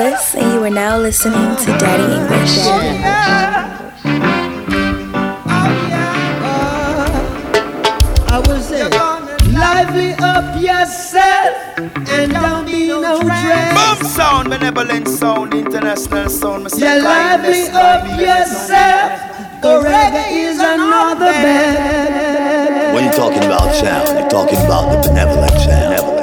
Bliss, and you are now listening to Daddy English. I will say, lively up yourself and don't be no Boom dress. sound, benevolent sound, international sound. Me Yeah, lively up yourself. The reggae is another bed. When you're talking about sound, you're talking about the benevolent sound.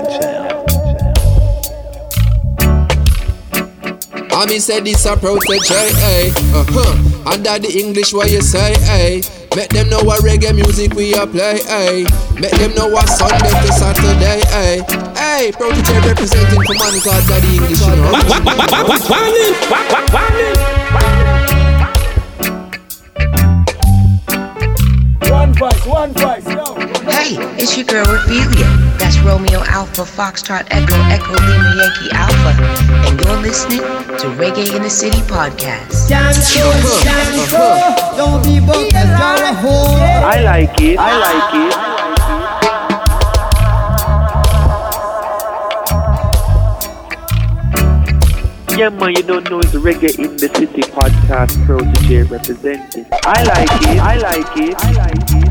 I mean, say this a protege, hey. Uh huh. And Daddy English, what you say, hey. Make them know what reggae music we a play, hey. Make them know what Sunday to Saturday, hey. Hey, protege representing for man called Daddy English, you know. One voice, one voice, yo. Hey, it's your girl Ophelia. That's Romeo Alpha, Foxtrot Echo, Echo Lima Yankee Alpha. And you're listening to Reggae in the City podcast. Can't go, can't go. Don't be bogus, you're a. I like it, I like it. Yeah, man, you don't know it's Reggae in the City podcast, Protege representing. I like it, I like it, I like it.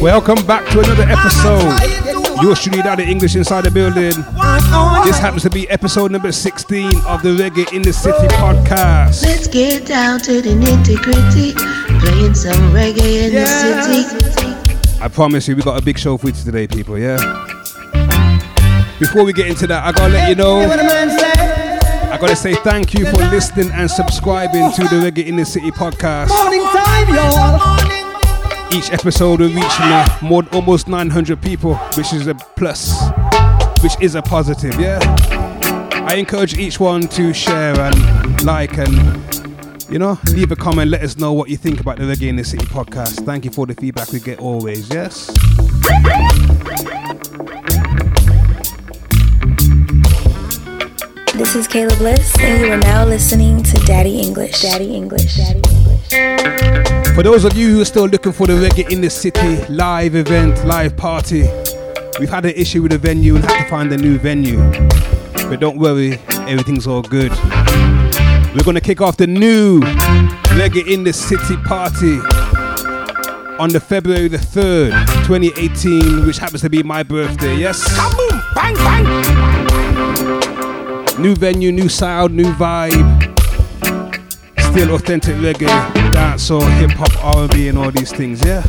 Welcome back to another episode. You're Your Trinidad Daddy English inside the building. This happens to be episode number 16 of the Reggae in the City podcast. Let's get down to the nitty gritty. Playing some reggae in the city. I promise you, we got a big show for you today, people, yeah? Before we get into that, I gotta let you know, What a man say. I gotta say thank you for listening and subscribing to the Reggae in the City podcast. Morning time, y'all. Each episode will reach me more almost 900 people, which is a plus, which is a positive, yeah? I encourage each one to share and like and, you know, leave a comment, let us know what you think about the Reggae in the City podcast. Thank you for the feedback we get always, yes? This is Kayla Bliss, and you are now listening to Daddy English. Daddy English. Daddy English. For those of you who are still looking for the Reggae in the City live event, live party, we've had an issue with the venue and had to find a new venue. But don't worry, everything's all good. We're gonna kick off the new Reggae in the City party on the February the 3rd, 2018, which happens to be my birthday, yes? Boom, bang, bang. New venue, new sound, new vibe. Still authentic reggae, dancehall, hip hop, R&B, and all these things. Yeah.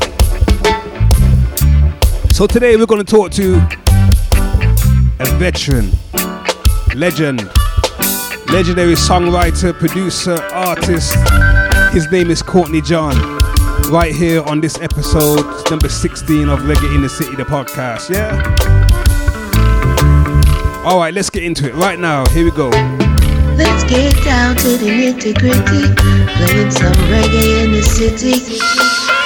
So today we're going to talk to a veteran, legend, legendary songwriter, producer, artist. His name is Courtney John. Right here on this episode, number 16 of Reggae in the City, the podcast. Yeah. All right, let's get into it right now. Here we go. Let's get down to the nitty gritty. Playing some reggae in the city.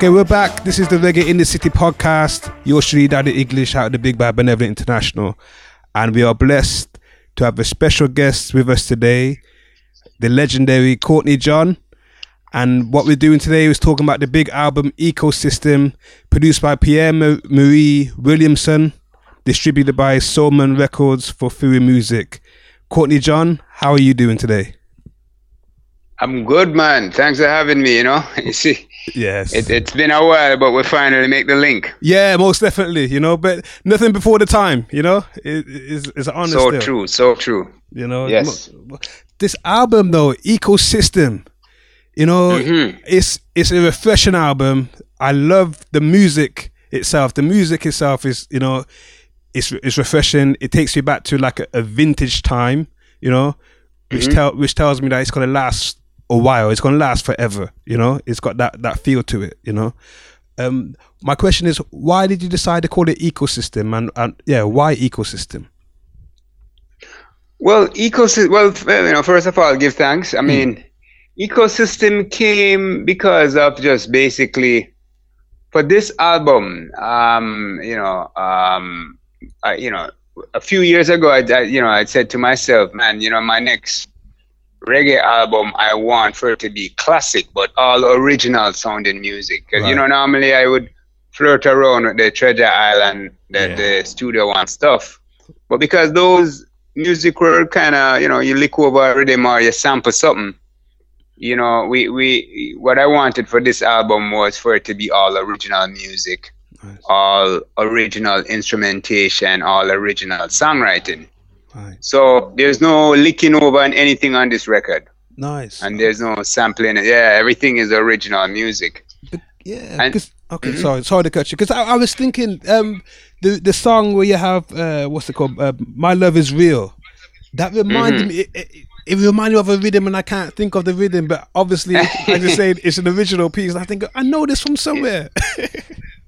Okay, we're back. This is the Reggae in the City podcast. Yours truly, Daddy English, out of the Big Bad Benevolent International. And we are blessed to have a special guest with us today, the legendary Courtney John. And what we're doing today is talking about the big album Ecosystem, produced by Pierre Marie Williamson, distributed by Soulman Records for Fury Music. Courtney John, how are you doing today? I'm good, man. Thanks for having me. You know, you see, Yes. it, it's been a while, but we finally make the link. Yeah, most definitely. You know, but nothing before the time. You know, it, it's, it's honor. so still, true, so true. You know. Yes. This album though, Ecosystem. You know, Mhm. it's it's a refreshing album. I love the music itself. The music itself is, you know, it's it's refreshing. It takes you back to like a, a vintage time. You know, which Mhm. tell which tells me that it's gonna last a while. It's gonna last forever. You know, it's got that that feel to it. You know. Um, my question is, why did you decide to call it ecosystem? And, and yeah, why ecosystem? Well, ecosystem. Well, you know, first of all, I'll give thanks. I mean, ecosystem came because of just basically for this album. Um, you know, um, I, you know, a few years ago, I, I, you know, I said to myself, man, you know, my next reggae album, I want for it to be classic, but all original sounding music. 'Cause, you Right. know, normally I would flirt around with the Treasure Isle, the, Yeah. the Studio One stuff. But because those music were kind of, you know, you lick over a rhythm or you sample something, you know, we, we, what I wanted for this album was for it to be all original music, Nice. all original instrumentation, all original songwriting. Right. So there's no licking over on anything on this record, Nice. and there's no sampling. Yeah, everything is original music. Yeah. And- okay. Sorry. Sorry to cut you. Because I, I was thinking, um, the the song where you have uh, what's it called? Uh, My love is real. That reminded Mm-hmm. me. It, it, it reminded me of a rhythm, and I can't think of the rhythm. But obviously, I just say it's an original piece. I think I know this from somewhere.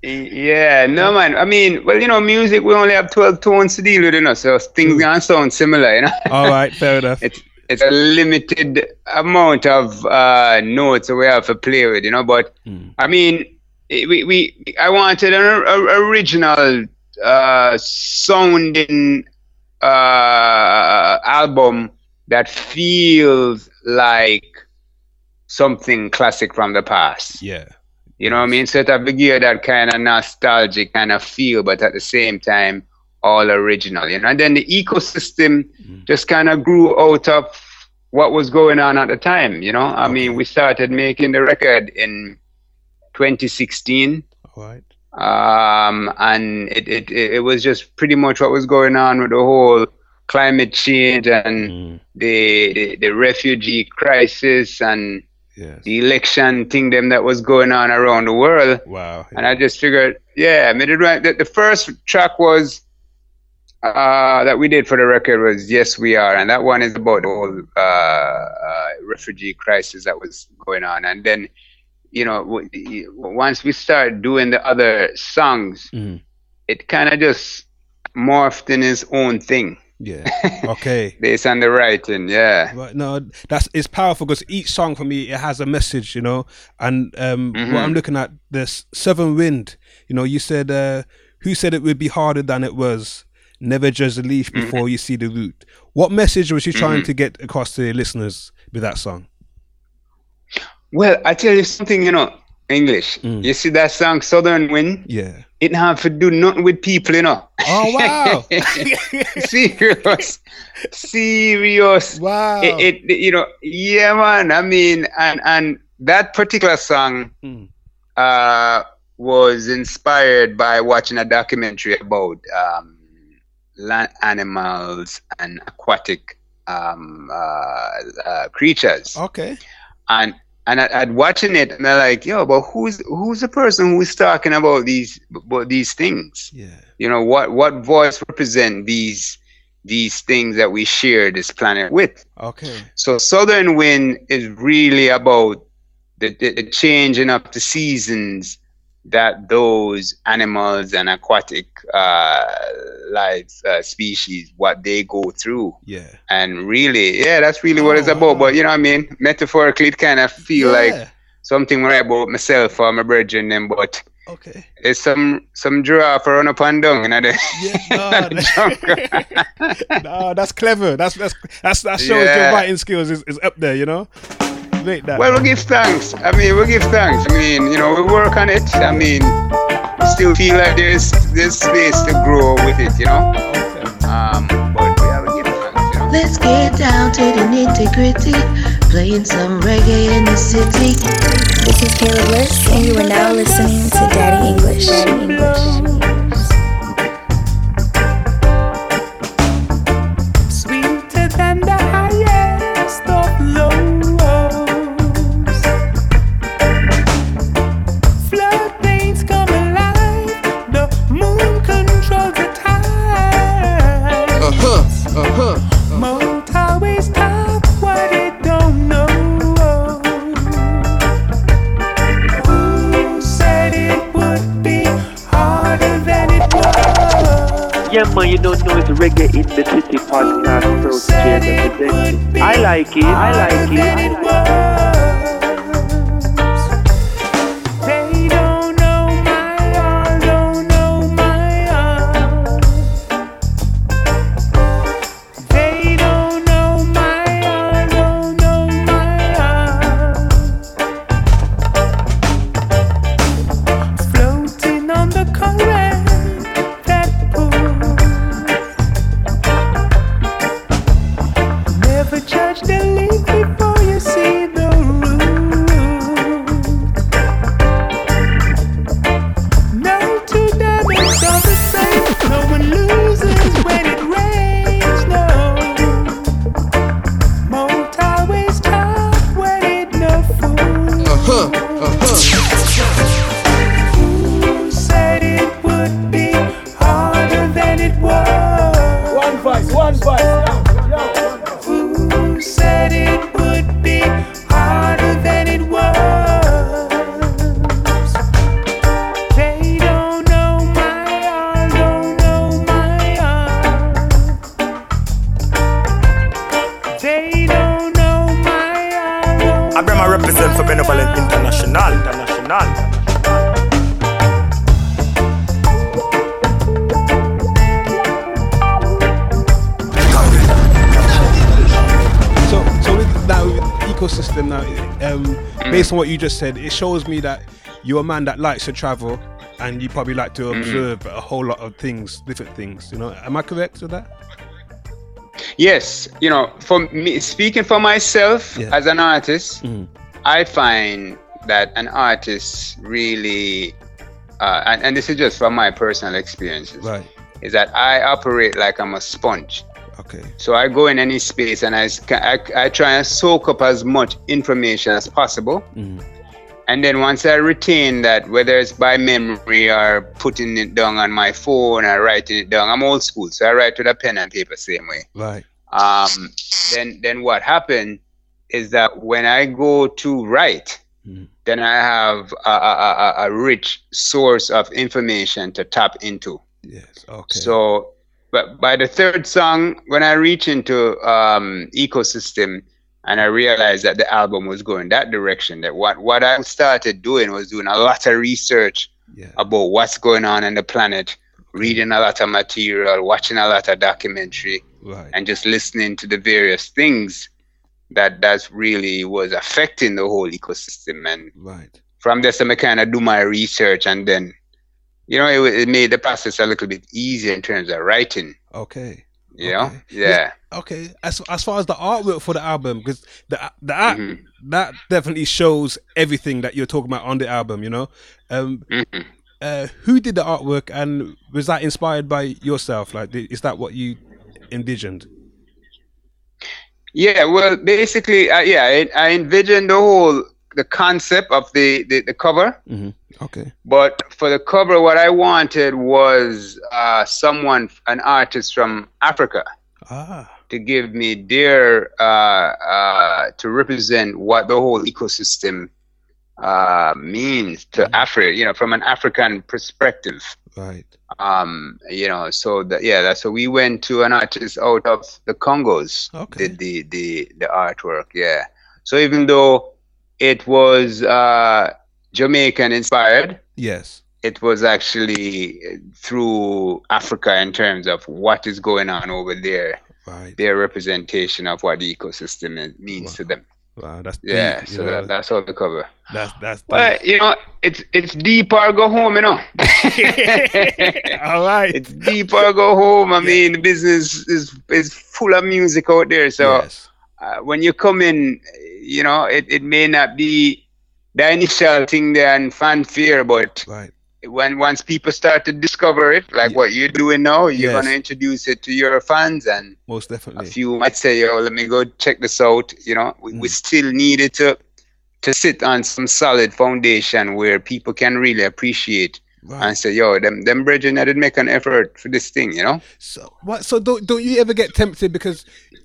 Yeah, no man. I mean, well, you know, music we only have twelve tones to deal with, you know, so things gonna sound similar, you know. All right. Fair enough. it's it's a limited amount of uh, notes that we have to play with, you know. But I mean, we, we I wanted an or- or- original uh, sounding uh, album that feels like something classic from the past. Yeah. You know what I mean? So it have to give that kind of nostalgic kind of feel, but at the same time, all original. You know, and then the ecosystem just kind of grew out of what was going on at the time. You know, I mean, we started making the record in 2016, All right. um, and it, it it was just pretty much what was going on with the whole climate change and the, the the refugee crisis and Yes. the election thing that was going on around the world. Wow. And I just figured, yeah, I mean, it, right- the, the first track was uh, that we did for the record was "Yes We Are," and that one is about the whole uh, uh, refugee crisis that was going on. And then, you know, w- once we started doing the other songs, Mhm. it kind of just morphed in its own thing. Yeah. Okay. based on the writing. Yeah. Right. No, that's it's powerful because each song for me it has a message, you know. And um, Mhm. what I'm looking at this Southern Wind. You know, you said uh, who said it would be harder than it was. Never judge the leaf Mm-hmm. before you see the root. What message was you trying Mhm. to get across to the listeners with that song? Well, I tell you something, you know, English. You see that song Southern Wind? Yeah. It have to do nothing with people, you know. Oh wow. serious. Serious. Wow. It, it you know, yeah man. I mean and and that particular song Hmm. uh was inspired by watching a documentary about um land animals and aquatic um uh, uh creatures Okay. and and I, I'd watching it and they're like, yo, but who's who's the person who's talking about these about these things? Yeah. You know, what what voice represent these these things that we share this planet with? Okay. So Southern Wind is really about the, the, the changing of the seasons that those animals and aquatic uh, life uh, species what they go through Yeah. and really yeah that's really what it's about but you know what i mean metaphorically it kind of feel Yeah. like something right about myself or my brethren them but Okay. it's some some giraffe run up and down you know the, no, that's clever. That's that's that's that shows Yeah. your writing skills is, is up there, you know? Make that. well we give thanks i mean we give thanks i mean you know we work on it i mean still feel like there's there's space to grow with it you know um but we have to give thanks you know Let's get down to the nitty gritty, playing some reggae in the city. This is Kayla Bliss, and you are now listening to Daddy English. Daddy English. Man, you don't know it's Reggae in the City podcast, representing. I like it, I like it. I like it. Based on what you just said, it shows me that you're a man that likes to travel, and you probably like to Mm-hmm. observe a whole lot of things, different things. You know, am I correct with that? Yes, you know, for me, speaking for myself Yeah. as an artist, Mhm. I find that an artist really, uh, and, and this is just from my personal experiences, Right. is that I operate like I'm a sponge. Okay. So I go in any space and I I try and soak up as much information as possible. Mhm. And then once I retain that, whether it's by memory or putting it down on my phone or writing it down, I'm old school, so I write with a pen and paper same way. Right. Um, then then what happened is that when I go to write, Mhm. then I have a, a, a, a rich source of information to tap into. Yes. Okay. So but by the third song, when I reach into um, ecosystem, and I realized that the album was going that direction. That what what I started doing was doing a lot of research about what's going on in the planet, reading a lot of material, watching a lot of documentary, Right. and just listening to the various things that that really was affecting the whole ecosystem. And Right. from this, I kind of do my research, and then you know it, it made the process a little bit easier in terms of writing. Okay. Yeah. know, yeah. Okay. As as far as the artwork for the album, because the the art Mm-hmm. that definitely shows everything that you're talking about on the album. You know, um, Mm-hmm. uh, who did the artwork, and was that inspired by yourself? Like, is that what you envisioned? Yeah, well, basically, uh, yeah, I, I envisioned the whole the concept of the the, the cover, Mm-hmm. Okay. but for the cover, what I wanted was uh, someone, an artist from Africa, Ah. to give me their uh, uh, to represent what the whole ecosystem uh, means to Africa. You know, from an African perspective. Right. Um, you know, so that yeah, that's so we went to an artist out of the Congos. Did the the the artwork, yeah. So even though it was uh Jamaican inspired, Yes. it was actually through Africa in terms of what is going on over there. Right. Their representation of what the ecosystem means to them. Wow, that's Yeah, deep, you so that, that's all the cover. That's that's. Well, you know, it's it's deep or go home, you know. All right. It's deep or go home. I mean, the business is is full of music out there. So uh, when you come in, you know, it, it may not be the initial thing there and fanfare, but right. when once people start to discover it, like what you're doing now, you're Yes. gonna introduce it to your fans and Most definitely. a few might say, yo, let me go check this out. You know, we, Mm. we still needed to to sit on some solid foundation where people can really appreciate Right. and say, yo, them them brethren that did make an effort for this thing, you know? So what? So don't don't you ever get tempted because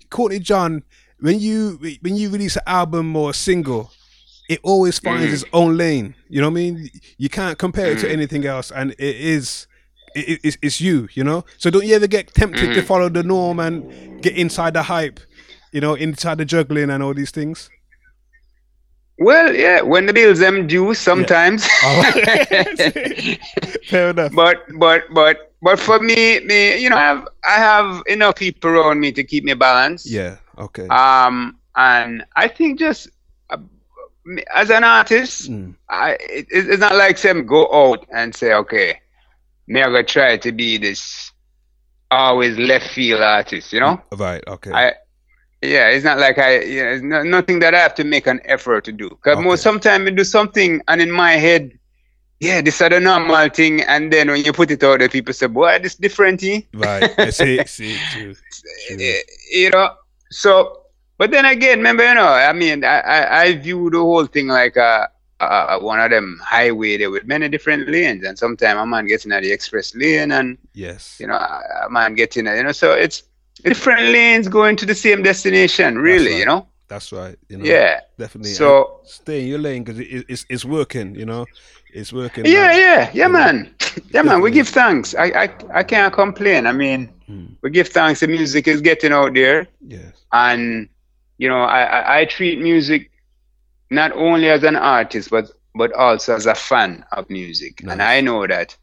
Courtney John, when you when you release an album or a single, it always finds Mm. its own lane. You know what I mean? You can't compare it to Mm. anything else, and it is. It, it- it's, it's you, you know. So don't you ever get tempted to Mm. follow the norm and get inside the hype, you know, inside the juggling and all these things? Well, yeah, when the bills them due sometimes. Fair enough. But but but but for me, me, you know, I have I have enough people around me to keep me balanced. Yeah. Okay. Um, and I think just uh, as an artist, Mm. I it, it's not like them go out and say, okay, me I gonna try to be this always left field artist, you know? Right. Okay. I yeah, it's not like I yeah, it's no, nothing that I have to make an effort to do. Cause most sometimes I do something and in my head, yeah, this is the normal thing, and then when you put it out there, people say, "Boy, this different." eh?" right. I see. See. True. Eh, you know so but then again remember you know i mean i i, I view the whole thing like a, a one of them highway there with many different lanes and sometimes a man gets in the express lane and Yes. you know a, man getting you know so it's different lanes going to the same destination really right. you know That's right. You know, Yeah. definitely. So- stay in your lane because it, it's it's working. You know, it's working. yeah yeah yeah man. Yeah man we give thanks. I i, I can't complain. I mean hmm. we give thanks. The music is getting out there. Yes. and you know I, I i treat music not only as an artist but but also as a fan of music. And i know that.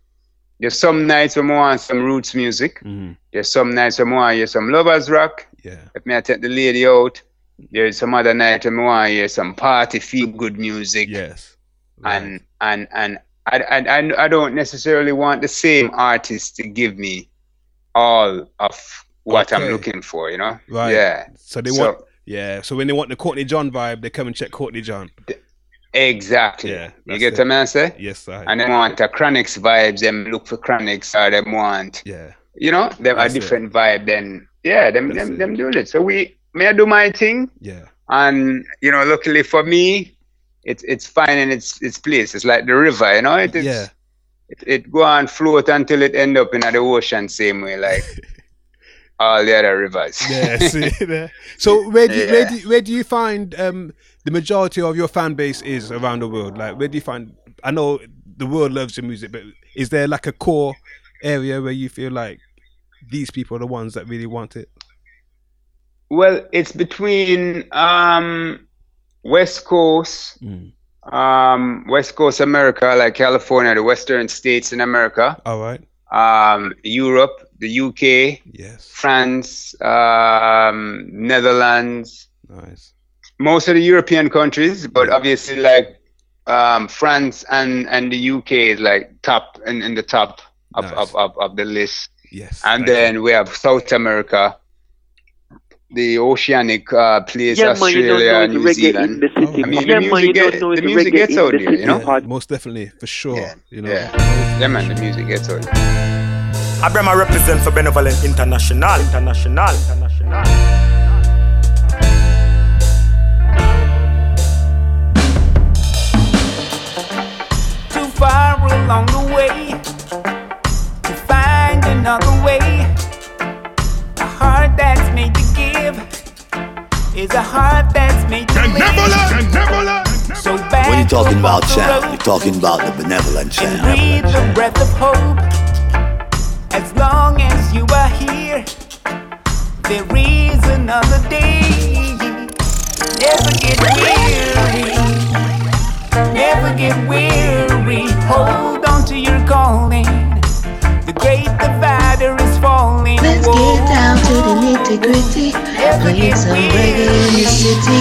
There's some nights when I want some roots music. Mm-hmm. There's some nights when I want hear some lovers rock. Yeah. If me I take the lady out there's some other night when I want hear some party feel good music. Yes and and and I, I, I- I don't necessarily want the same artist to give me all of what Okay. I'm looking for, you know? Right. Yeah. So they want. Yeah. So when they want the Courtney John vibe, they come and check Courtney John. Exactly. Yeah. You get it. the man say? Yes, I. And they want a Chronixx vibes, them look for Chronixx or them want Yeah. you know, them That's a it. different vibe then yeah, them That's them, it. them doing it. So we may I do my thing Yeah. and you know, luckily for me, it's it's fine in its its place. It's like the river, you know, it is Yeah. it, it go and float until it end up in the ocean same way like all the other rivers. Yeah. See there. So where do you, where do where do you find um the majority of your fan base is around the world? Like where do you find? I know the world loves your music, but is there like a core area where you feel like these people are the ones that really want it? Well, it's between um, West Coast, Mm. um, West Coast America, like California, the Western states in America, All right. um, Europe, the UK, Yes. France, um, Netherlands, Nice. most of the European countries, but obviously like um, France and, and the UK is like top in, in the top of, Nice. of, of, of the list. Yes. And you. then we have South America, the oceanic uh, place, Yeah, man, you don't know Australia, it's New Zealand. the city. I mean, yeah, the man, you music, get, know the music gets in out the there, you know? pod- Most definitely, for sure. Yeah, You know. yeah. Yeah, man, the music gets out there. I Brema represent for Benevolent International. International. International. too far along the way to find another way. Is a heart that's made to live. So back When you're talking about off the sound, road you're talking about the benevolent and breathe the breath of hope. As long as you are here, there is another day. Never get weary. Never get weary. Hold on to your calling. The great divider is falling. Let's get down to the nitty gritty. Never get some reggae in the city.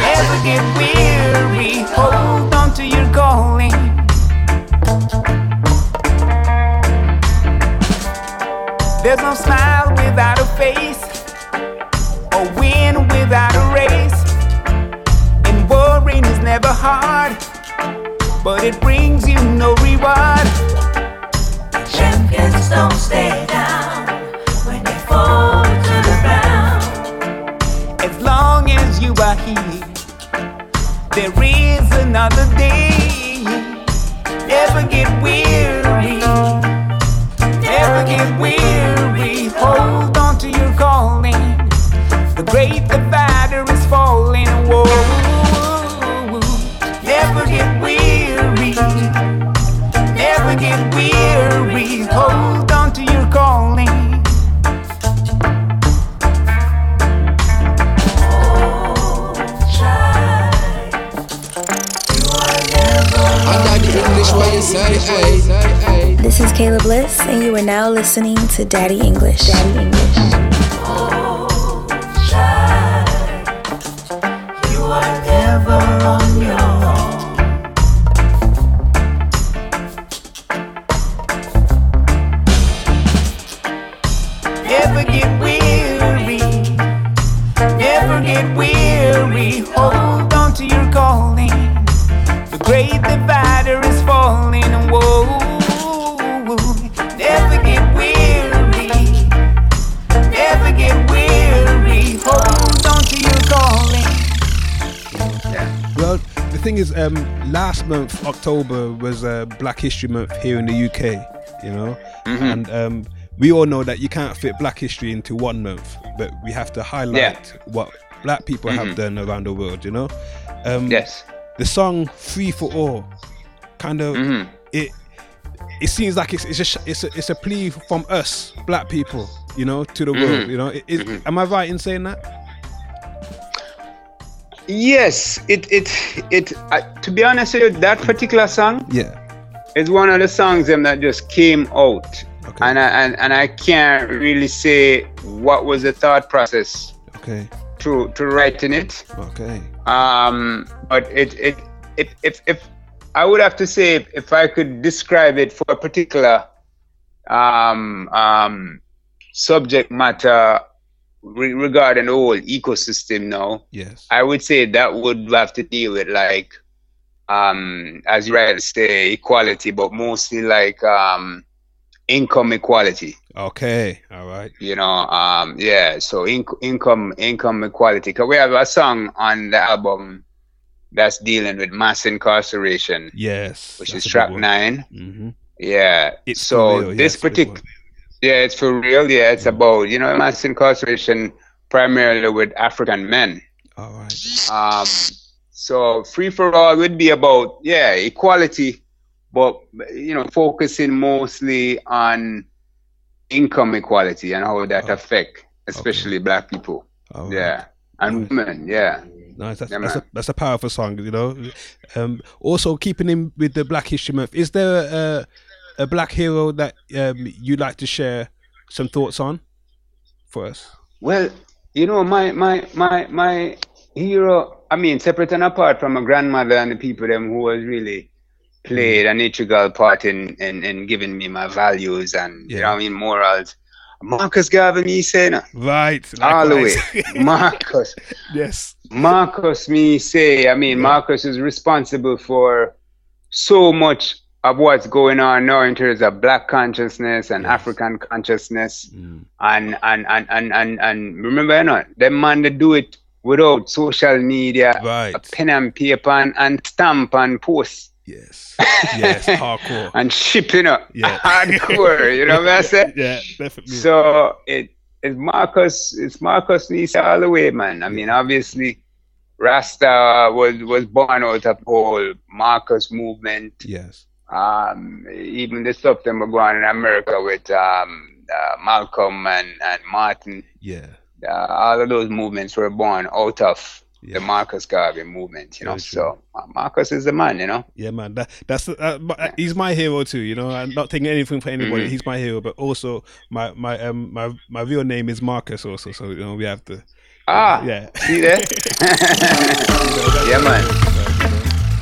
Never get weary. Hold on to your calling. There's no smile without a face, or win without a race. And worrying is never hard, but it brings you no reward. Don't stay down when they fall to the ground. As long as you are here, there is another day. This is Kayla Bliss, and you are now listening to Daddy English. Daddy English. Um, last month October was uh, Black History Month here in the UK. You know, Mm-hmm. and um, we all know that you can't fit Black History into one month, but we have to highlight Yeah. what Black people have Mhm. done around the world. You know, um, Yes. the song "Free for All" kind of Mhm. it. It seems like it's it's a, it's a, it's a plea from us Black people, you know, to the world. Mhm. You know, It- Mhm. am I right in saying that? Yes, it it it. Uh, to be honest with you, that particular song Yeah. is one of the songs them that just came out, and I and, and I can't really say what was the thought process Okay. to to writing it. Okay. Um, but it it it if if I would have to say if, if I could describe it for a particular um um subject matter re- regarding the whole ecosystem now. Yes. I would say that would have to deal with like, um, as you rightly say, equality, but mostly like um, income equality. Okay. All right. You know, um, yeah. So inc- income income equality. Cause we have a song on the album that's dealing with mass incarceration, Yes. which is track one. nine. Mhm. Yeah. It's so real, this yes, particular, yeah, it's for real. Yeah, it's about you know mass incarceration primarily with African men. All right. Um, so free for all would be about yeah equality, but you know focusing mostly on income equality and how that affect especially black people. yeah. And women, yeah. Nice. That's, Yeah, that's, a, that's a powerful song, you know. Um, also, keeping in with the Black History Month, is there a, a black hero that um, you'd like to share some thoughts on for us? Well, you know, my my my my hero. I mean, separate and apart from my grandmother and the people them who was really played an integral part in in, in giving me my values and you know, I mean, morals. Marcus Garvey, me say, no. Right. all the way. Marcus. yes. Marcus, me say, I mean, Marcus is responsible for so much of what's going on now in terms of black consciousness and African consciousness. Mm. And, and, and, and, and, and remember, you know, them man they do it without social media, right. a pen and paper and, and stamp and post. Yes. Yes, hardcore. and shipping up. Yeah. Hardcore, you know what I say? Yeah, definitely. So it it's Marcus it's Marcus Nisa all the way, man. I mean obviously Rasta was was born out of whole Marcus movement. Yes. Um even the stuff that were going on in America with um uh, Malcolm and, and Martin. Yeah. Uh, all of those movements were born out of the Marcus Garvey movement, you know. So uh, Marcus is the man, you know. Yeah, man. That that's uh, but he's my hero too. You know, I'm not taking anything for anybody. Mhm. He's my hero, but also my my um my my real name is Marcus. Also, so you know we have to. Ah, yeah. See there? yeah, man.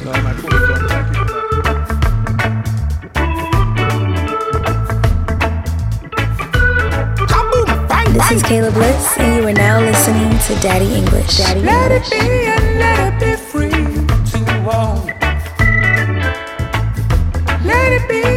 No, man, This is Kayla Bliss, and you are now listening to Daddy English. Daddy Let English. it be and let it be free to all. Let it be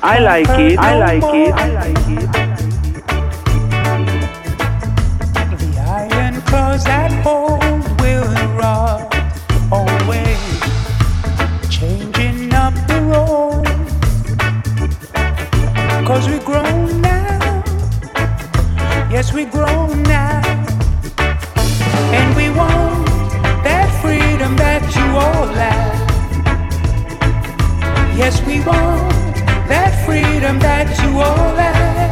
I like it. I like it. I like it. The iron claws that hold will rot away, changing up the road. Cause we grown now, yes, we grown now, and we want that freedom that you all lack. Yes, we want freedom that you all have.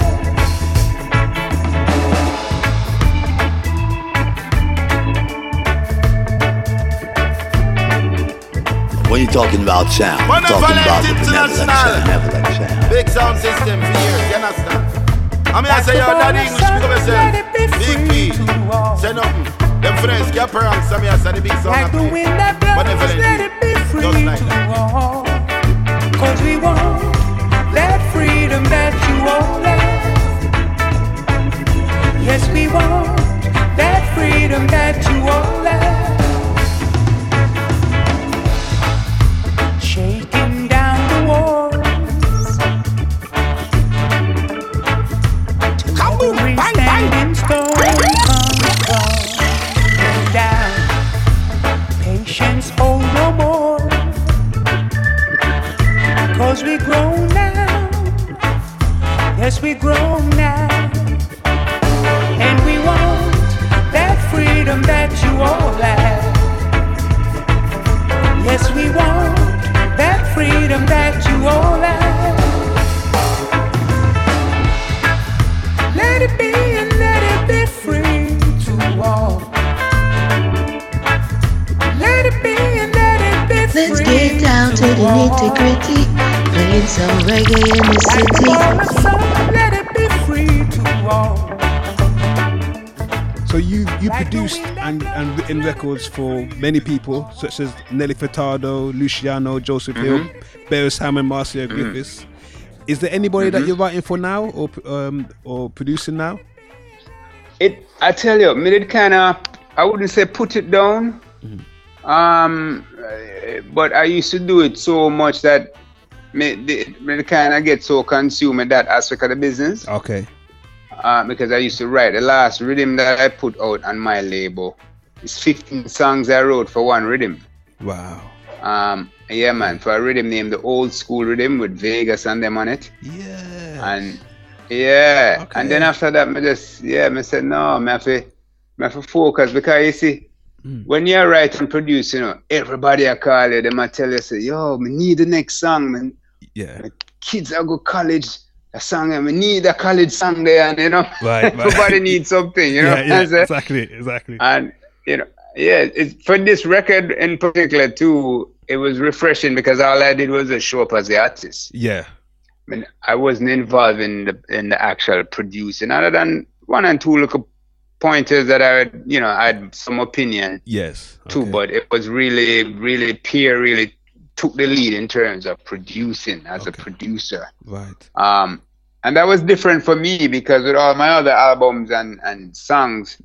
When you're talking about sound, you're talking about the benevolent sound, benevolent sound. Big sound system for years, you understand? I mean, I say you're daddy English, pick up yourself. Big P, say nothing. Them friends, get pranks, I mean, I say the big sound. Like the wind that blows, let it be free to all. Yes, we want that freedom that you all have. And, and records for many people such as Nelly Furtado, Luciano, Joseph Hill, Mhm. Beres Hammond, Marcia Griffiths. Is there anybody that Mhm. you're writing for now, or um, or producing now? It, I tell you, me did kind of, I wouldn't say put it down, um, uh, but I used to do it so much that me, the- me kind of get so consumed in that aspect of the business. Okay. Uh, because I used to write the last rhythm that I put out on my label. It's 15 songs I wrote for one rhythm. Wow. Um, yeah, man, for a rhythm named the Old School Rhythm with Vegas and them on it. Yeah. And yeah, Okay. and then after that, me just yeah, me said no, me have to, have to focus because you see, Hmm. when you write and produce, you know, everybody I call you, them I tell you, say, yo, me need the next song, man. Yeah. Kids I go college, a song, and me need a college song there, and you know, Right, right. everybody needs something, you know. yeah, yeah, exactly, exactly. and you know, yeah, it's, for this record in particular too, it was refreshing because all I did was show up as the artist. yeah. I mean, I wasn't involved in the in the actual producing, other than one and two little pointers that I, had, you know, I had some opinion Yes. too, but it was really, really Pierre really took the lead in terms of producing as a producer. Right. Um, and that was different for me because with all my other albums and, and songs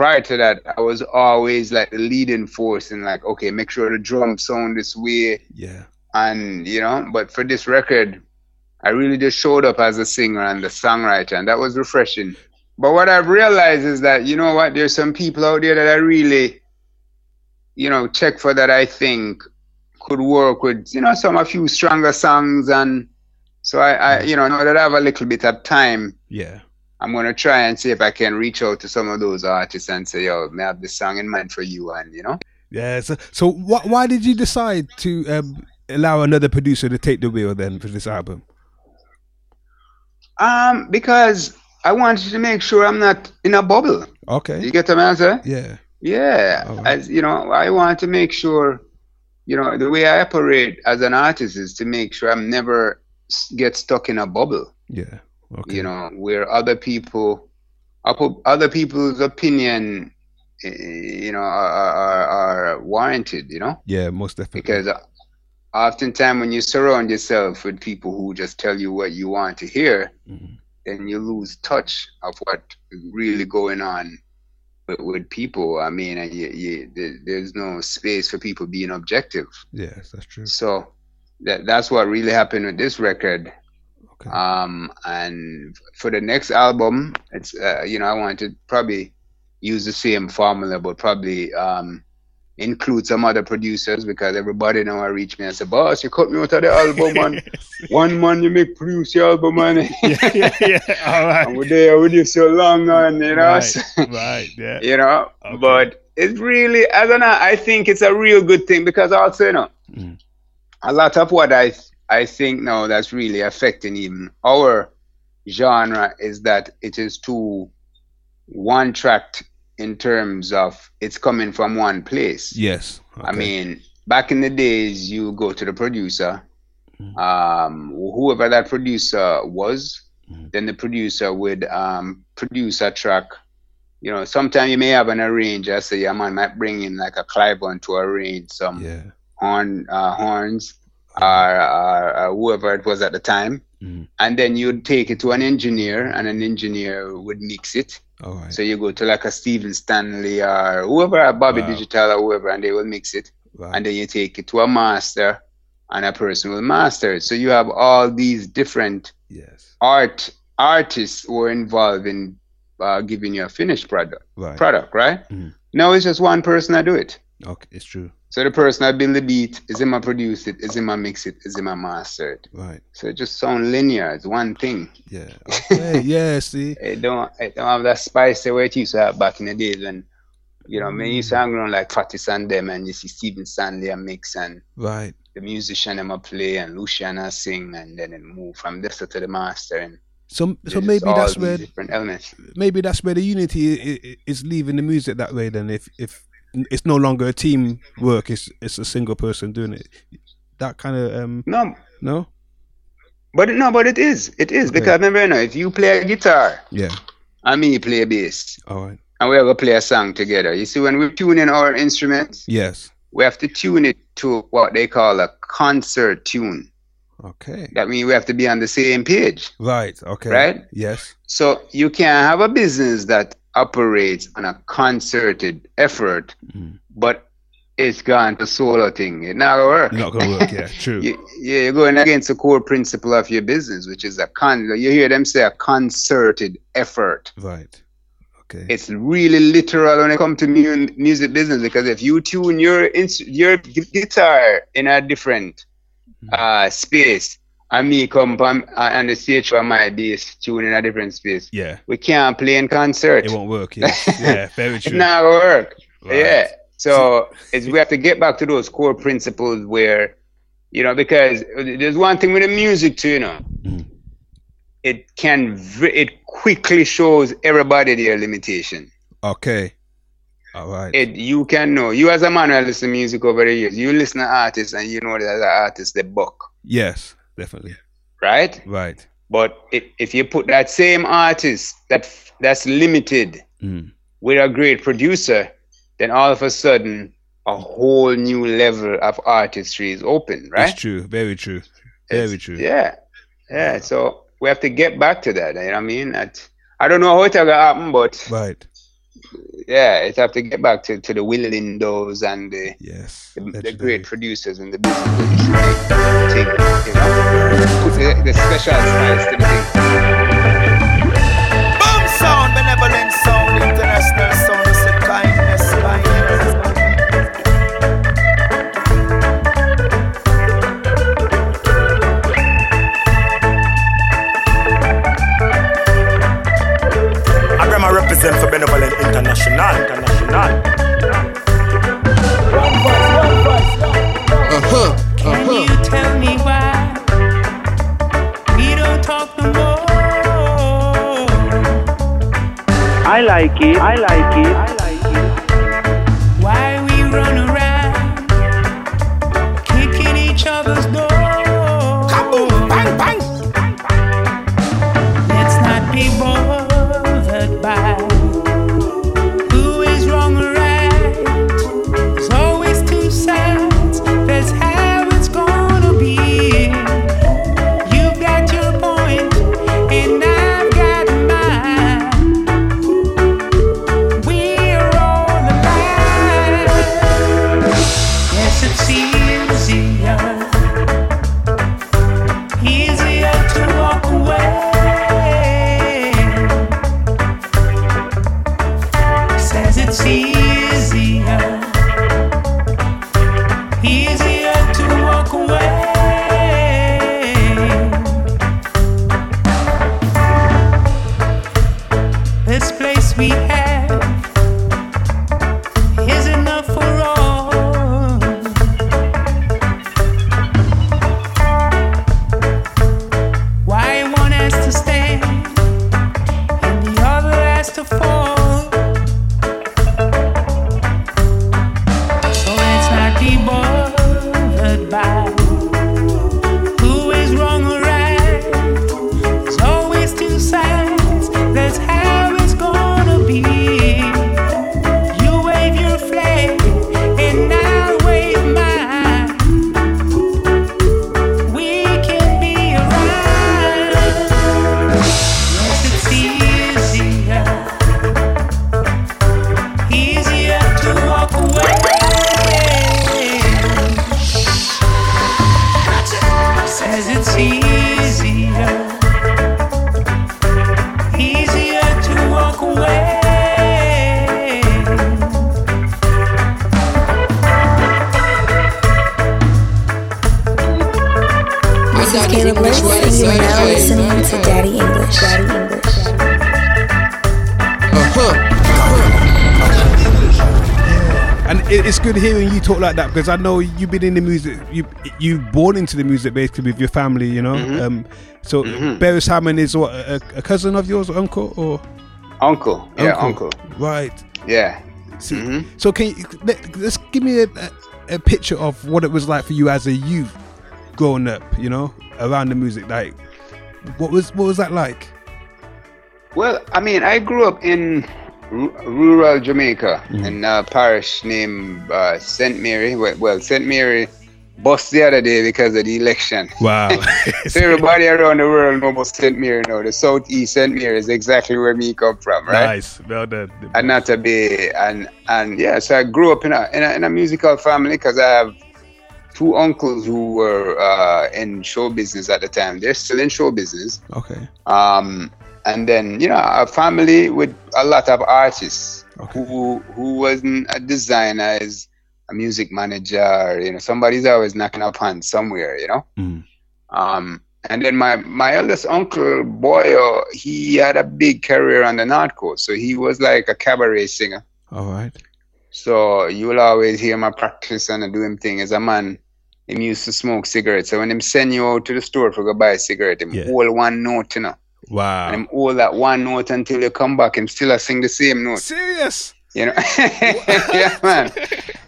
prior to that, I was always like the leading force and like, okay, make sure the drums sound this way. Yeah. And, you know, but for this record, I really just showed up as a singer and the songwriter, and that was refreshing. But what I've realized is that, you know what, there's some people out there that I really, you know, check for that I think could work with, you know, some a few stronger songs and so I, I you know, now that I have a little bit of time, Yeah. I'm gonna try and see if I can reach out to some of those artists and say, yo, may I have this song in mind for you and you know? Yeah. So, so wh- why did you decide to um, allow another producer to take the wheel then for this album? Um, because I wanted to make sure I'm not in a bubble. Okay. You get the answer? Yeah. Yeah. As you know, I want to make sure, you know, the way I operate as an artist is to make sure I'm never get stuck in a bubble. Yeah. Okay. You know, where other people, other people's opinion, eh, you know, are, are, are warranted. You know, Yeah. Most definitely. because oftentimes when you surround yourself with people who just tell you what you want to hear, then you lose touch of what really going on with, with people. I mean, and you, you, there's no space for people being objective. Yes, that's true. So that that's what really happened with this record. Um, and for the next album, it's uh, you know I want to probably use the same formula, but probably um, include some other producers because everybody now I reach me and say, "Boss, you cut me out of the album, man. One man you make produce your album, man. yeah, yeah, yeah. All right. and we're there with you so long, man. You know, Right, right, yeah. you know. But it's really, I don't know. I think it's a real good thing because also, you know, Mm. a lot of what I I think now that's really affecting even our genre is that it is too one tracked in terms of it's coming from one place. Yes. I mean, back in the days, you go to the producer, Mm. um, whoever that producer was, Mm. then the producer would um, produce a track. You know, sometimes you may have an arranger, say, yeah, man, might bring in like a Cliburn to arrange some horn uh, horns or, or, or whoever it was at the time. Mm. And then you'd take it to an engineer, and an engineer would mix it. Right. So you go to like a Steven Stanley or whoever, a Bobby Wow. Digital or whoever, and they will mix it. Right. And then you take it to a master, and a person will master it. So you have all these different yes. art artists who are involved in uh, giving you a finished product. Right. Product, right? Mhm. Now it's just one person that do it. Okay, it's true. So the person that build the beat is him a produce it, is him a mix it, is him a master it. Right. So it just sound linear. It's one thing. Yeah. Okay. yeah. See. It don't it don't have that spice the way it used to have back in the days when you know, me used to hang around like Fatis and them and you see Steven Stanley a mix and Right. the musician them a play and Luciano sing and then it move from this to the master and So, so maybe that's where different elements. maybe that's where the unity i- i- is leaving the music that way. Then, if if it's no longer a team work, it's it's a single person doing it. That kind of um. No. No. But no, but it is. It is. Okay. Because remember you know, if you play a guitar Yeah. and me play bass All right. and we're gonna play a song together. You see when we tune in our instruments, Yes. we have to tune it to what they call a concert tune. Okay. That means we have to be on the same page. Right. Okay. Right? Yes. So you can have a business that operates on a concerted effort, Mm. but it's gone to solo thing. It's not gonna work. Not gonna work. Yeah. True. You, yeah, you're going against the core principle of your business, which is a con. You hear them say a concerted effort. Right. Okay. It's really literal when it comes to mu- music business because if you tune your ins- your guitar in a different Mm-hmm. uh, space, and me come uh, on the stage for my bass tune in a different space, Yeah. we can't play in concert. It won't work. Yes. yeah. Very It's true. not gonna work. Right. Yeah. So it's we have to get back to those core principles where, you know, because there's one thing with the music too, you know. Mm. It can it quickly shows everybody their limitation. Okay. All right. It you can know you as a man who listen to music over the years. You listen to artists and you know that the artist they book, yes. Definitely. right? Right. But if, if you put that same artist that that's limited Mm. with a great producer, then all of a sudden a whole new level of artistry is open, right? It's true. Very true. Very true. Yeah, yeah. So we have to get back to that. You know what I mean? That, I don't know how it's gonna happen, but Right. Yeah, it's have to get back to, to the Will Lindos and the Yes. the, the great producers and the business that used to make thing, you know, put the, the special styles to the thing. Boom sound, benevolent sound, international sound, benevolent international, international. Uh-huh. Can Uh-huh. you tell me why we don't talk no more? I like it. I like it. I like it. Like that because I know you've been in the music. You you born into the music basically with your family. You know. Mm-hmm. Um. So Beres Hammond is what a, a cousin of yours, uncle or Uncle, yeah, uncle, Right. yeah. See, Mhm. So can you let, let's give me a, a, a picture of what it was like for you as a youth growing up. You know, around the music. Like, what was what was that like? Well, I mean, I grew up in rural Jamaica in a parish named uh, St. Mary. Well, St. Mary bust the other day because of the election. Wow. so everybody around the world know about St. Mary now. The southeast St. Mary is exactly where me come from, right? Nice. Well done. And not to be and and yeah, so I grew up in a in a, in a musical family because I have two uncles who were uh, in show business at the time. They're still in show business. Okay. Um, and then you know a family with a lot of artists who who wasn't a designer is a music manager. You know, somebody's always knocking up on somewhere. You know. Mm. Um, and then my my eldest uncle Boyo, he had a big career on the North Coast, so he was like a cabaret singer. All right. So you will always hear my practice and do him thing as a man. Him used to smoke cigarettes. So when him send you out to the store for go buy a cigarette, him Yeah. hold one note, you know. Wow. And I'm all that one note until you come back, him still I sing the same note. Serious? You know? yeah, man.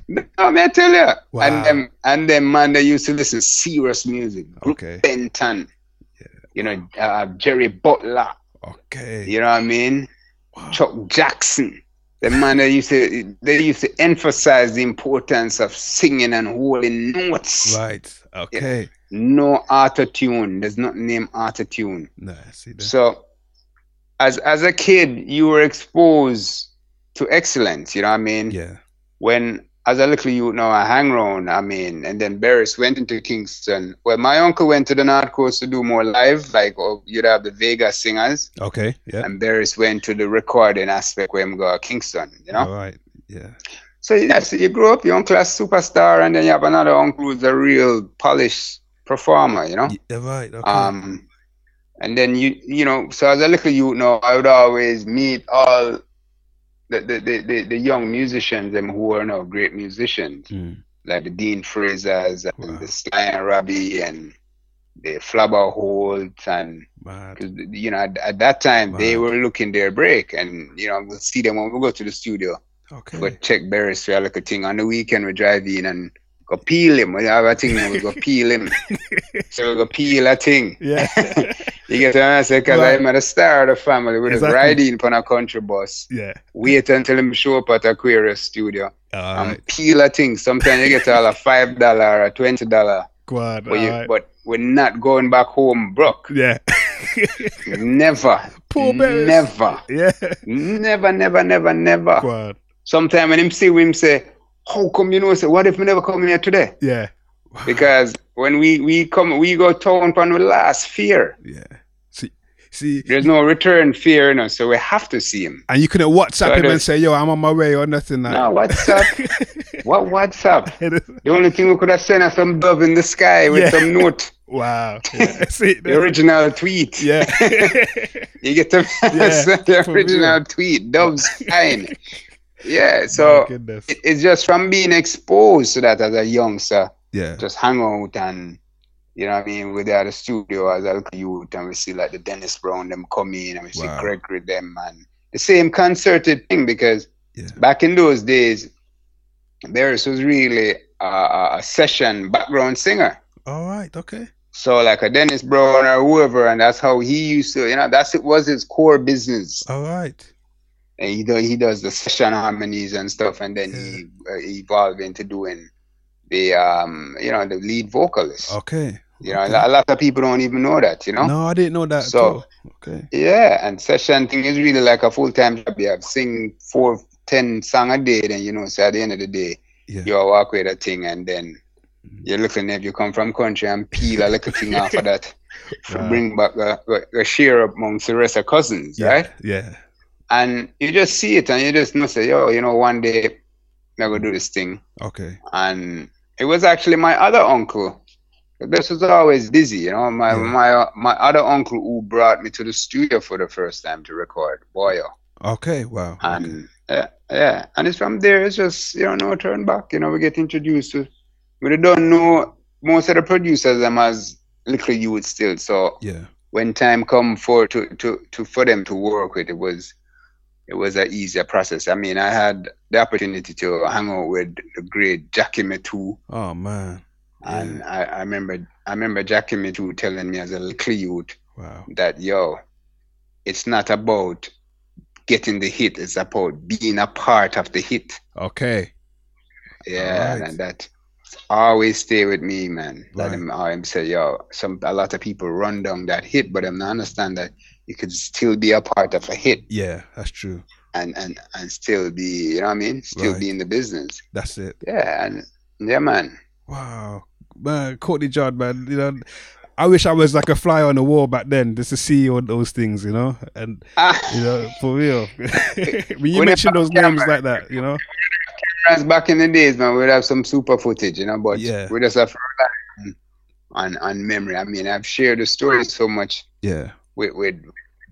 No, man, I tell you. Wow. And them and them man they used to listen to serious music. Okay. Benton. You know, uh, Jerry Butler. Okay. You know what I mean? Wow. Chuck Jackson. The man that used to they used to emphasize the importance of singing and holding notes. Right. Okay. No auto tune. There's not name auto tune. No, I see that. So as as a kid you were exposed to excellence, you know what I mean? Yeah. When as a little youth now I hang around, I mean, and then Beres went into Kingston. Well my uncle went to the North Coast to do more live, like oh, you'd have the Vegas singers. Okay. Yeah. And Beres went to the recording aspect where I'm go to Kingston, you know? All right. Yeah. So yes, you grow up, your uncle a superstar, and then you have another uncle who's a real polished performer, you know. Yeah, right. Okay. Um, and then you, you know, so as a little youth, now I would always meet all the the, the, the, the young musicians, them who are now great musicians, Mm. like the Dean Frasers and the Sly and Robbie and the Flabba Holt and because you know at, at that time they were looking their break, and you know we'll see them when we go to the studio. Okay. Go check Beres for like a thing. On the weekend we drive in and go peel him. We have a thing and we go peel him. so we go peel a thing. Yeah. You get what I'm saying? Because Right. I'm at the star of the family. Just Exactly. ride in on a country bus. Yeah. Wait until him show up at Aquarius studio. All and right. peel a thing. Sometimes you get all a five dollar or a twenty dollar. Go on. But, you- right. but we're not going back home broke. Yeah. Never. Poor Beres. Never. Yeah. Never, never, never, never. Go on. Sometimes when him see him say, How come you know? Say, what if we never come here today? Yeah. Because when we, we come we go town on the last fear. Yeah. See see There's no return fear, you know, so we have to see him. and you couldn't WhatsApp So him and say, yo, I'm on my way or nothing like No, what's up? what what's up? The only thing we could have sent us some dove in the sky with Yeah. some note. Wow. Yeah. See, The original tweet. Yeah. you get the, Yeah, the original real. tweet. Dove's fine. Yeah, so it- it's just from being exposed to that as a youngster. Yeah. Just hang out and you know what I mean, we're at the studio as a youth and we see like the Dennis Brown them come in and we see Wow. Gregory them and the same concerted thing because back in those days Beres was really a, a- a session background singer. All right. Okay. So like a Dennis Brown or whoever, and that's how he used to, you know, that's it was his core business. All right. And he does he does the session harmonies and stuff, and then he uh, evolved into doing the um, you know, the lead vocalist. Okay. You know, a lot of people don't even know that, you know. No, I didn't know that. So- Okay. Yeah, and session thing is really like a full time job. You have sing four, ten song a day, then you know, so at the end of the day, Yeah. you walk with a thing and then you're looking if you come from country and peel a little thing off of that Right. bring back a, a, a share amongst the rest of cousins, Yeah. right? Yeah. And you just see it and you just know say, yo, you know, one day I'm gonna do this thing. Okay. And it was actually my other uncle. This was always busy, you know. My my my other uncle who brought me to the studio for the first time to record Boyo. Okay. Wow. And yeah, yeah. And it's from there it's just, you know, no turn back. You know, we get introduced to we don't know most of the producers them as little youth still. So Yeah. when time come for to, to, to for them to work with it was it was an easier process. I mean I had the opportunity to hang out with the great Jackie Mittoo. Oh man. And I, I remember I remember Jackie Mittoo telling me as a little youth Wow. that yo, it's not about getting the hit, it's about being a part of the hit. Okay. Yeah, Alright. and that always stay with me, man. That Right. him, him say, yo, some a lot of people run down that hit, but I'm not understand that you could still be a part of a hit Yeah, that's true. and and and still be, you know what I mean? Still Right. be in the business. That's it. Yeah, and yeah, man. Wow, man, Courtney John, man. You know, I wish I was like a fly on the wall back then, just to see all those things, you know. And you know, for real, when you mention it- those names like that, you know. Whereas back in the days, man, we'd have some super footage, you know, but Yeah. we just have on, on on memory. I mean, I've shared the story so much Yeah, with with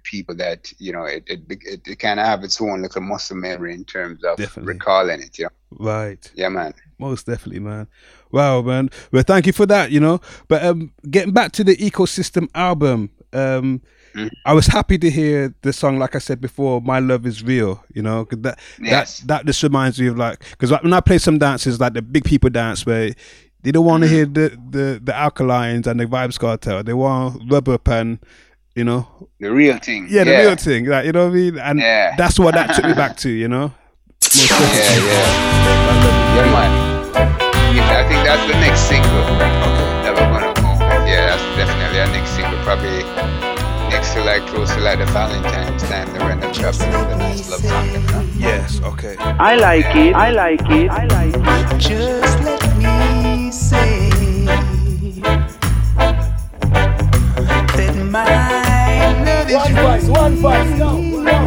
people that you know it it, it, it kind of have its own little muscle memory in terms of Definitely. recalling it. You know, right. yeah, man. Most definitely, man. Wow, man. Well, thank you for that. You know, but um, getting back to the ecosystem album, um, Mm-hmm. I was happy to hear the song. Like I said before, "My Love Is Real." You know, 'cause that Yes. that that just reminds me of like because when I play some dances, like the big people dance, where they don't want to hear the, the the alkalines and the Vybz Kartel. They want rubber and you know, The real thing. yeah, the real thing. Like you know what I mean? And Yeah. that's what that took me back to. You know. Most Yeah, definitely. yeah, yeah, man. Yeah, I think that's the next single that we're gonna go. Yeah, that's definitely our next single. Probably next to like close to like the Valentine's time that we're in the drop nice love song. You know? Yes. Okay. I like it. I like it. I like it. Just let me say voice, one voice, go, go,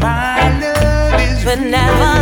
My love is Benevolent sound.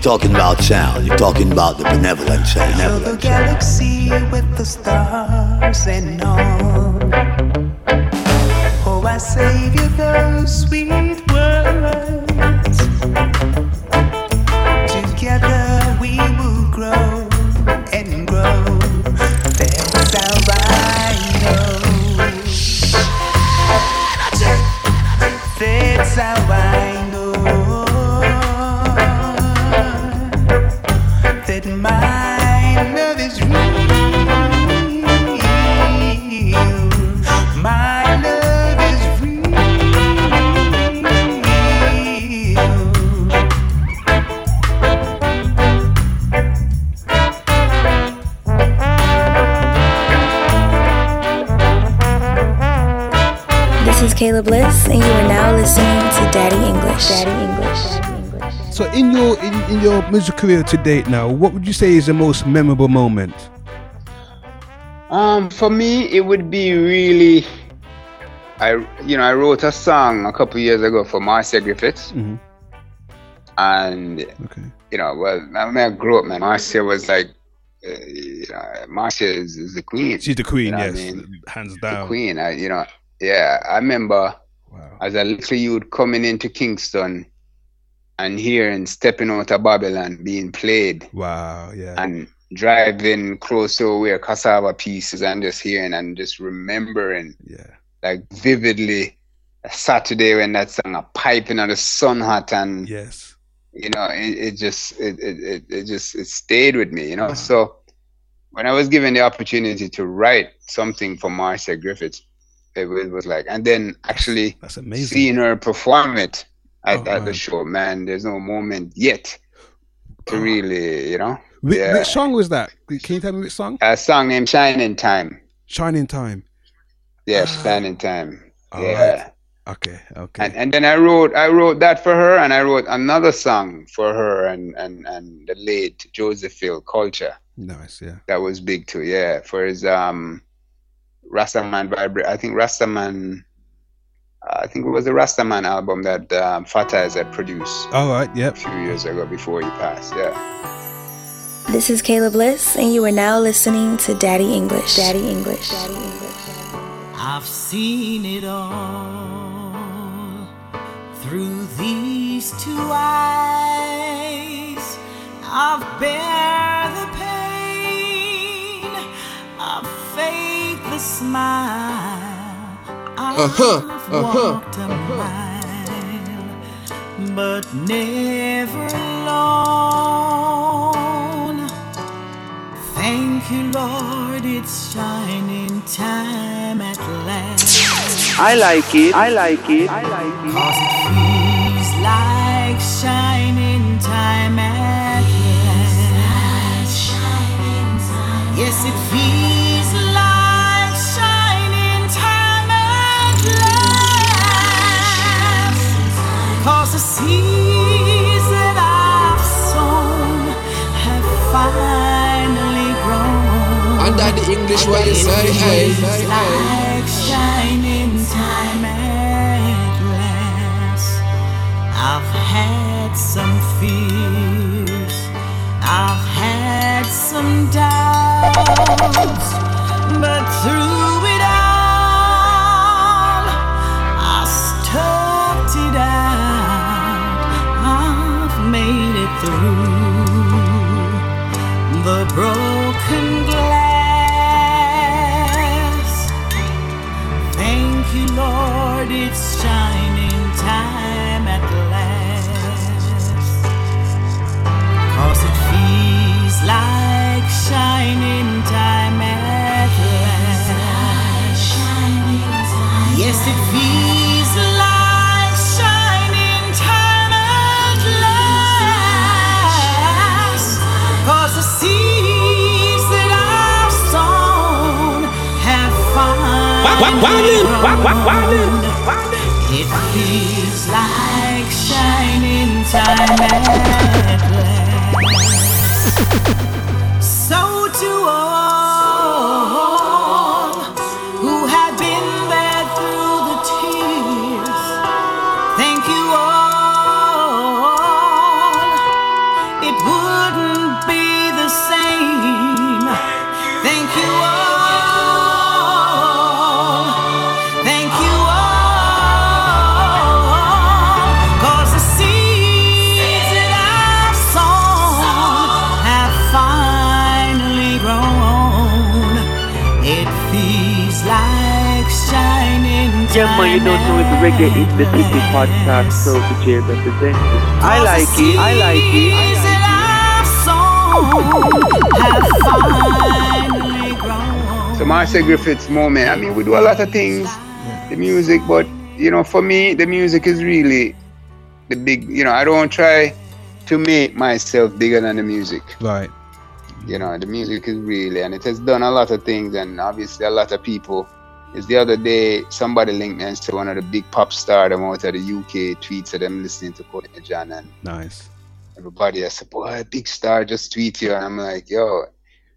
You're talking about sound, you're talking about the benevolent sound. You're the galaxy with the stars and all. Oh, I save you those sweet in, your music career to date now, what would you say is the most memorable moment? Um, for me, it would be really. I you know I wrote a song a couple years ago for Marcia Griffiths, Mhm. and Okay. you know, well, I mean, I grew up, man. Marcia was like, uh, you know, Marcia is, is the queen. She's the queen, You know what I yes, mean? hands The down. queen. I, you know, yeah. I remember as a little youth coming into Kingston and hearing "Stepping Out of Babylon" being played. Wow, yeah. And driving close to where cassava pieces and just hearing and just remembering, yeah, like vividly, a Saturday when that song a piping on the sun hot and yes, you know, it, it just it, it, it, just it stayed with me, you know. So when I was given the opportunity to write something for Marcia Griffiths, it was, like, and then actually that's amazing. seeing her perform it at, Oh, at the show, man, there's no moment yet to really, you know. Which, yeah. which song was that? Can you tell me which song? A song named Shining Time. Shining Time. Yeah, Shining Time. All yeah. right. Okay, okay. And and then I wrote I wrote that for her and I wrote another song for her and and, and the late Joseph Hill Culture. Nice, yeah. That was big too, yeah. For his um Rastaman Vibrate I think Rastaman I think it was the Rastaman album that um, Fatis had produced All right, yep. a few years ago before he passed, yeah. This is Kayla Bliss, and you are now listening to Daddy English. Daddy English. Daddy English. I've seen it all through these two eyes. I've bear the pain I of the smile. I've Uh-huh, uh-huh. walked a mile, but never alone. Thank you, Lord, it's shining time at last. I like it. I like it. I like it. Cause it feels like shining time at last. Yes, it feels seeds that I've sown have finally grown. And the English what you say, hey, hey. like shining time at last. I've had some fears, I've had some doubts, it feels like shining time Yeah, man, you don't know it's Reggae in the City podcast, so the J representing. I like it. I like it. I like it. So Marcia Griffiths moment. I mean, we do a lot of things, the music, but you know, for me, the music is really the big. You know, I don't try to make myself bigger than the music. Right. You know, the music is really, and it has done a lot of things, and obviously a lot of people. Is the other day somebody linked me and said one of the big pop stars out of the UK tweets of them listening to Courtney John and Nice. everybody. I said, boy, big star just tweet you, and I'm like, yo,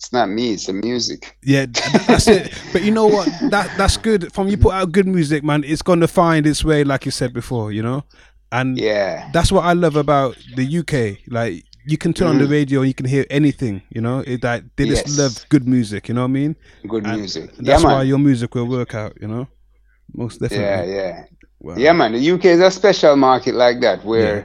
it's not me, it's the music. Yeah, that's it. But you know what? That that's good. From you put out good music, man, it's gonna find its way, like you said before, you know. And yeah, that's what I love about the UK. Like you can turn on the Mhm. radio, and you can hear anything, you know. It like they just Yes. love good music, you know what I mean? Good And music. Yeah, That's why your music will work out, you know. Most definitely. Yeah, yeah. Wow. Yeah, man. The UK is a special market like that where yeah.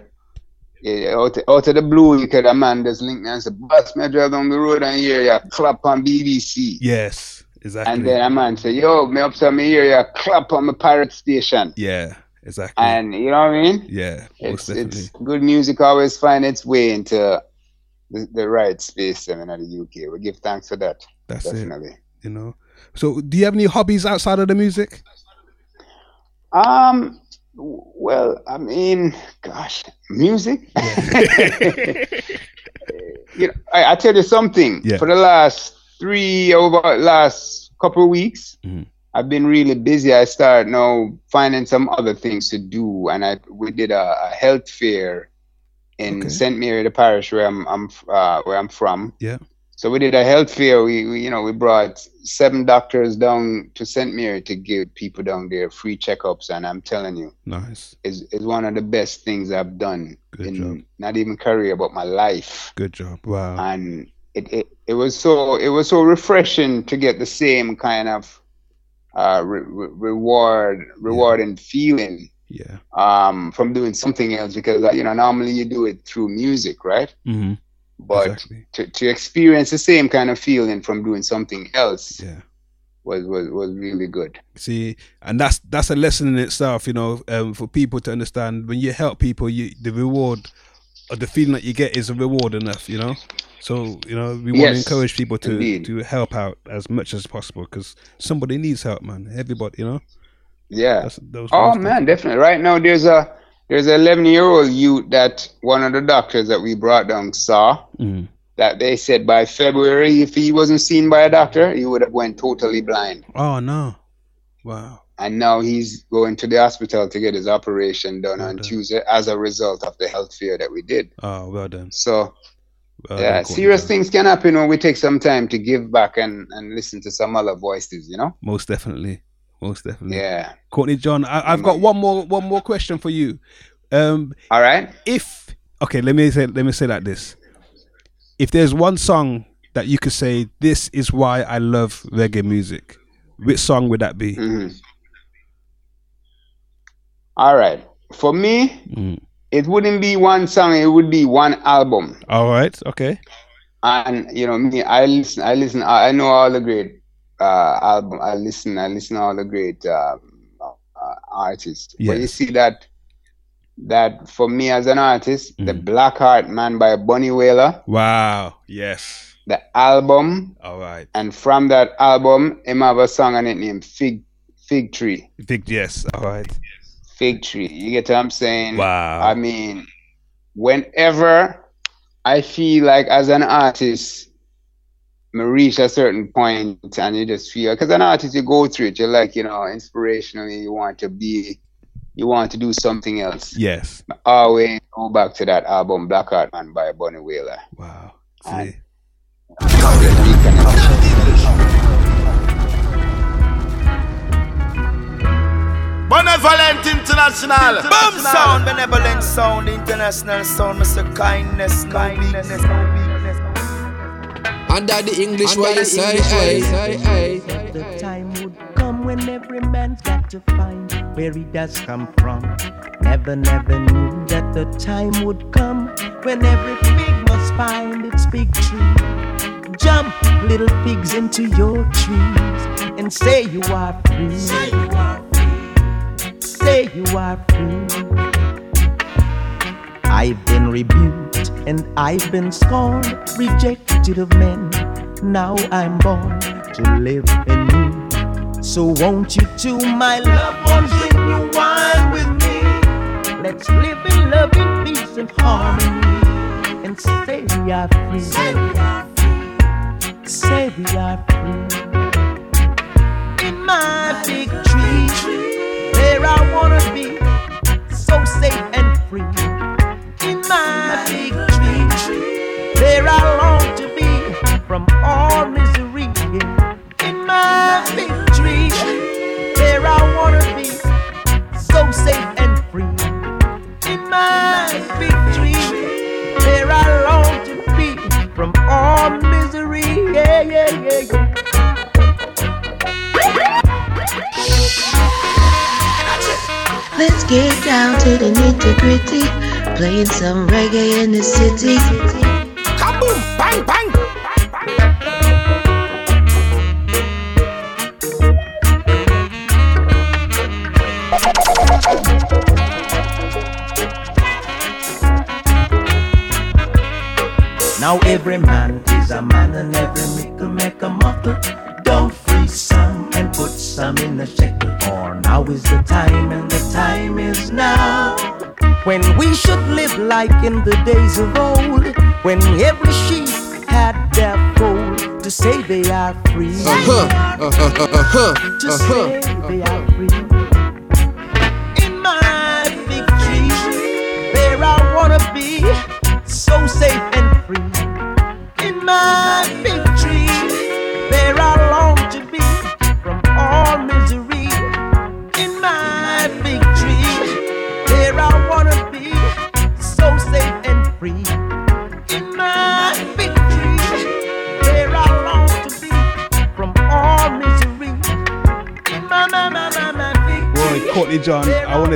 Out, out of the blue, you could a man just link me and say, Boss, me drive down the road and hear you clap on BBC. Yes, exactly. And then a man say, Yo, me up to me hear you clap on the pirate station. yeah, exactly. And you know what I mean? yeah, It's, it's good music always find its way into the, the right space I mean, in the UK. We give thanks for that. That's definitely. it. You know. So, do you have any hobbies outside of the music? Um. Well, I mean, gosh, music. you know, I, I tell you something. Yeah. For the last three over last couple of weeks, Mm-hmm. I've been really busy. I started now finding some other things to do, and I we did a, a health fair in Okay. St. Mary, the parish where I'm, I'm uh, where I'm from. Yeah. So we did a health fair. We, we you know we brought seven doctors down to St. Mary to give people down there free checkups, and I'm telling you, Nice. is is one of the best things I've done Good in job. not even career but my life. Good job. Wow. And it, it it was so it was so refreshing to get the same kind of uh, re- re- reward rewarding feeling Yeah. um, from doing something else because you know normally you do it through music, right? hmm But to, to experience the same kind of feeling from doing something else Yeah. was, was was really good. See, and that's that's a lesson in itself, you know, um, for people to understand. When you help people, you the reward or the feeling that you get is a reward enough, you know. So you know, we want to encourage people to indeed. to help out as much as possible because somebody needs help, man. Everybody, you know. Yeah. That's, Oh man, definitely. Right now, there's a there's an 11 year old youth that one of the doctors that we brought down saw. Mm. That they said by February, if he wasn't seen by a doctor, he would have went totally blind. Oh no! Wow. And now he's going to the hospital to get his operation done on Tuesday as a result of the health fair that we did. Oh, well done. So Well yeah, done, serious John. things can happen when we take some time to give back and, and listen to some other voices, you know? Most definitely. Most definitely. Yeah. Courtney John, I, I've got one more one more question for you. Um, All right. If okay, let me say let me say like this. If there's one song that you could say this is why I love reggae music, which song would that be? Mm-hmm. All right. For me, Mm. it wouldn't be one song, it would be one album. All right. Okay. And you know me, I listen, I listen, I I know all the great uh, album. I listen, I listen to all the great um, uh, artists. But you see that that for me as an artist, the Mm. Black Heart Man by Bunny Wailer, Wow. Yes. the album, All right. and from that album, him have a song on it named Fig Fig Tree. Big yes. All right. Fig Tree. You get what I'm saying? Wow. I mean, whenever I feel like as an artist, me reach a certain point and you just feel because an artist you go through it, you're like, you know, inspirationally you want to be you want to do something else. Yes. Always go back to that album Black Heart Man by Bunny Wailer Wow. And Benevolent International. Boom sound, benevolent sound, international sound, Mr. Kindness, kindness, Under the English, what you say, hey, hey, The time would come when every man's got to find where he does come from. Never, never knew that the time would come when every pig must find its big tree. Jump, little pigs, into your trees and say you are free. Say you are free. Say you are free. I've been rebuked and I've been scorned, rejected of men. Now I'm born to live anew. So won't you two, my loved ones, drink new wine with me? Let's live in love, in peace and harmony, and say we are free. Say we are free. Say we are free. In my big tree, where I wanna be, so safe and free. In my from all misery. Yeah. In my big tree, there I wanna be, so safe and free. In my big tree, there I long to be from all misery. Yeah, yeah, yeah, yeah. Let's get down to the nitty gritty, playing some reggae in the city. Kaboom! Bang, bang! Every man is a man and every mickle make a muckle. Don't freeze some and put some in a shekel. For now is the time and the time is now. When we should live like in the days of old. When every sheep had their fold to say they are free. Uh-huh, uh-huh, uh-huh, To say they are free.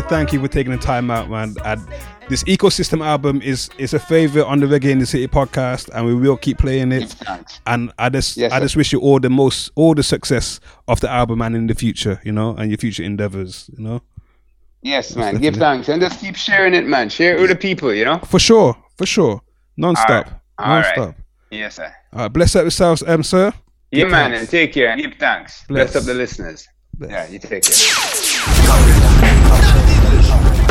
To thank you for taking the time out, man. And this ecosystem album is is a favorite on the Reggae in the City podcast, and we will keep playing it. And I just Yes, I sir. just wish you all the most all the success of the album and in the future, you know, and your future endeavors, you know. Yes, Most man. Give thanks and just keep sharing it, man. Share it with the people, you know. For sure, for sure, non-stop, All right. non-stop. Yes, sir. All right, bless up yourselves, um, sir. Yeah, Give man, thanks. and take care. Give thanks. Bless. Bless, up the listeners. Yeah, you take care. One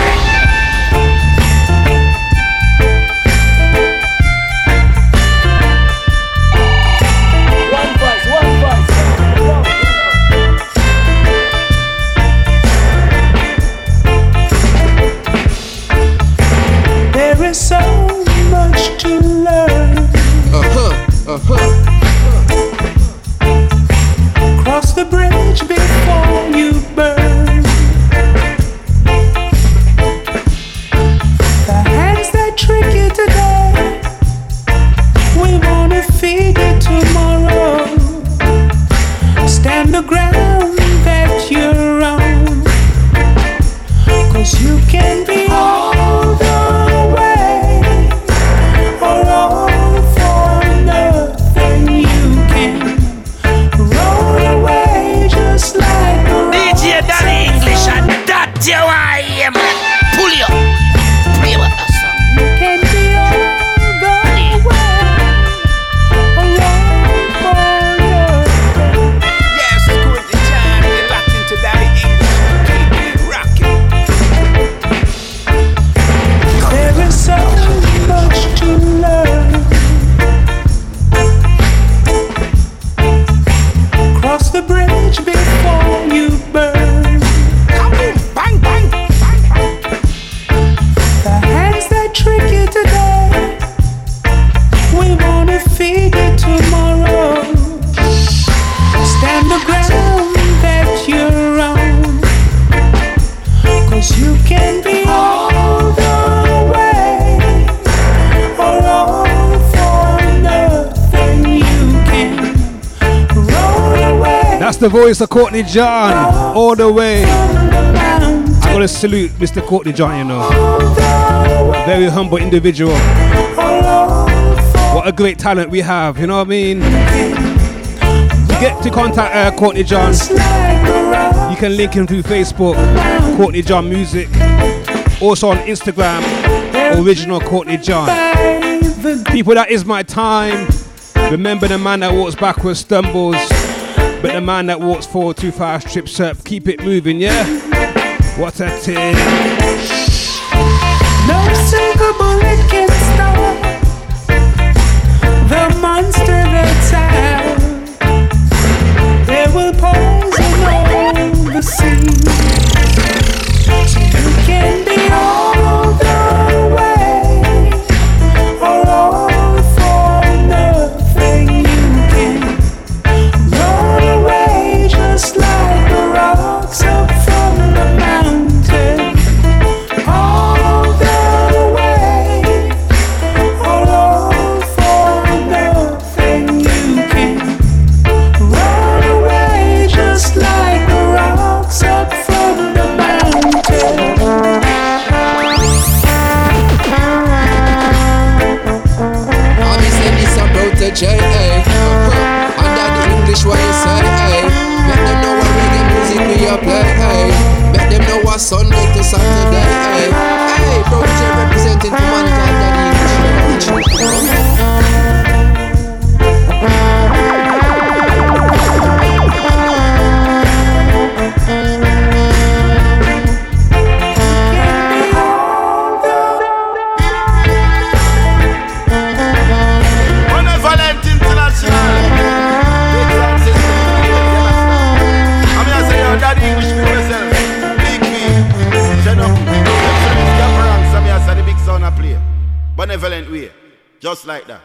Of Courtney John, all the way. I gotta salute Mr. Courtney John, you know. Very humble individual. What a great talent we have, you know what I mean? Get to contact uh, Courtney John, you can link him through Facebook, Courtney John Music. Also on Instagram, original Courtney John. People, that is my time. Remember the man that walks backwards stumbles, but the man that walks forward too fast trips up. Keep it moving, yeah? What a thing. No silver bullet can stop the monster that's out. They will poison all the seas. You can be all the Just like that.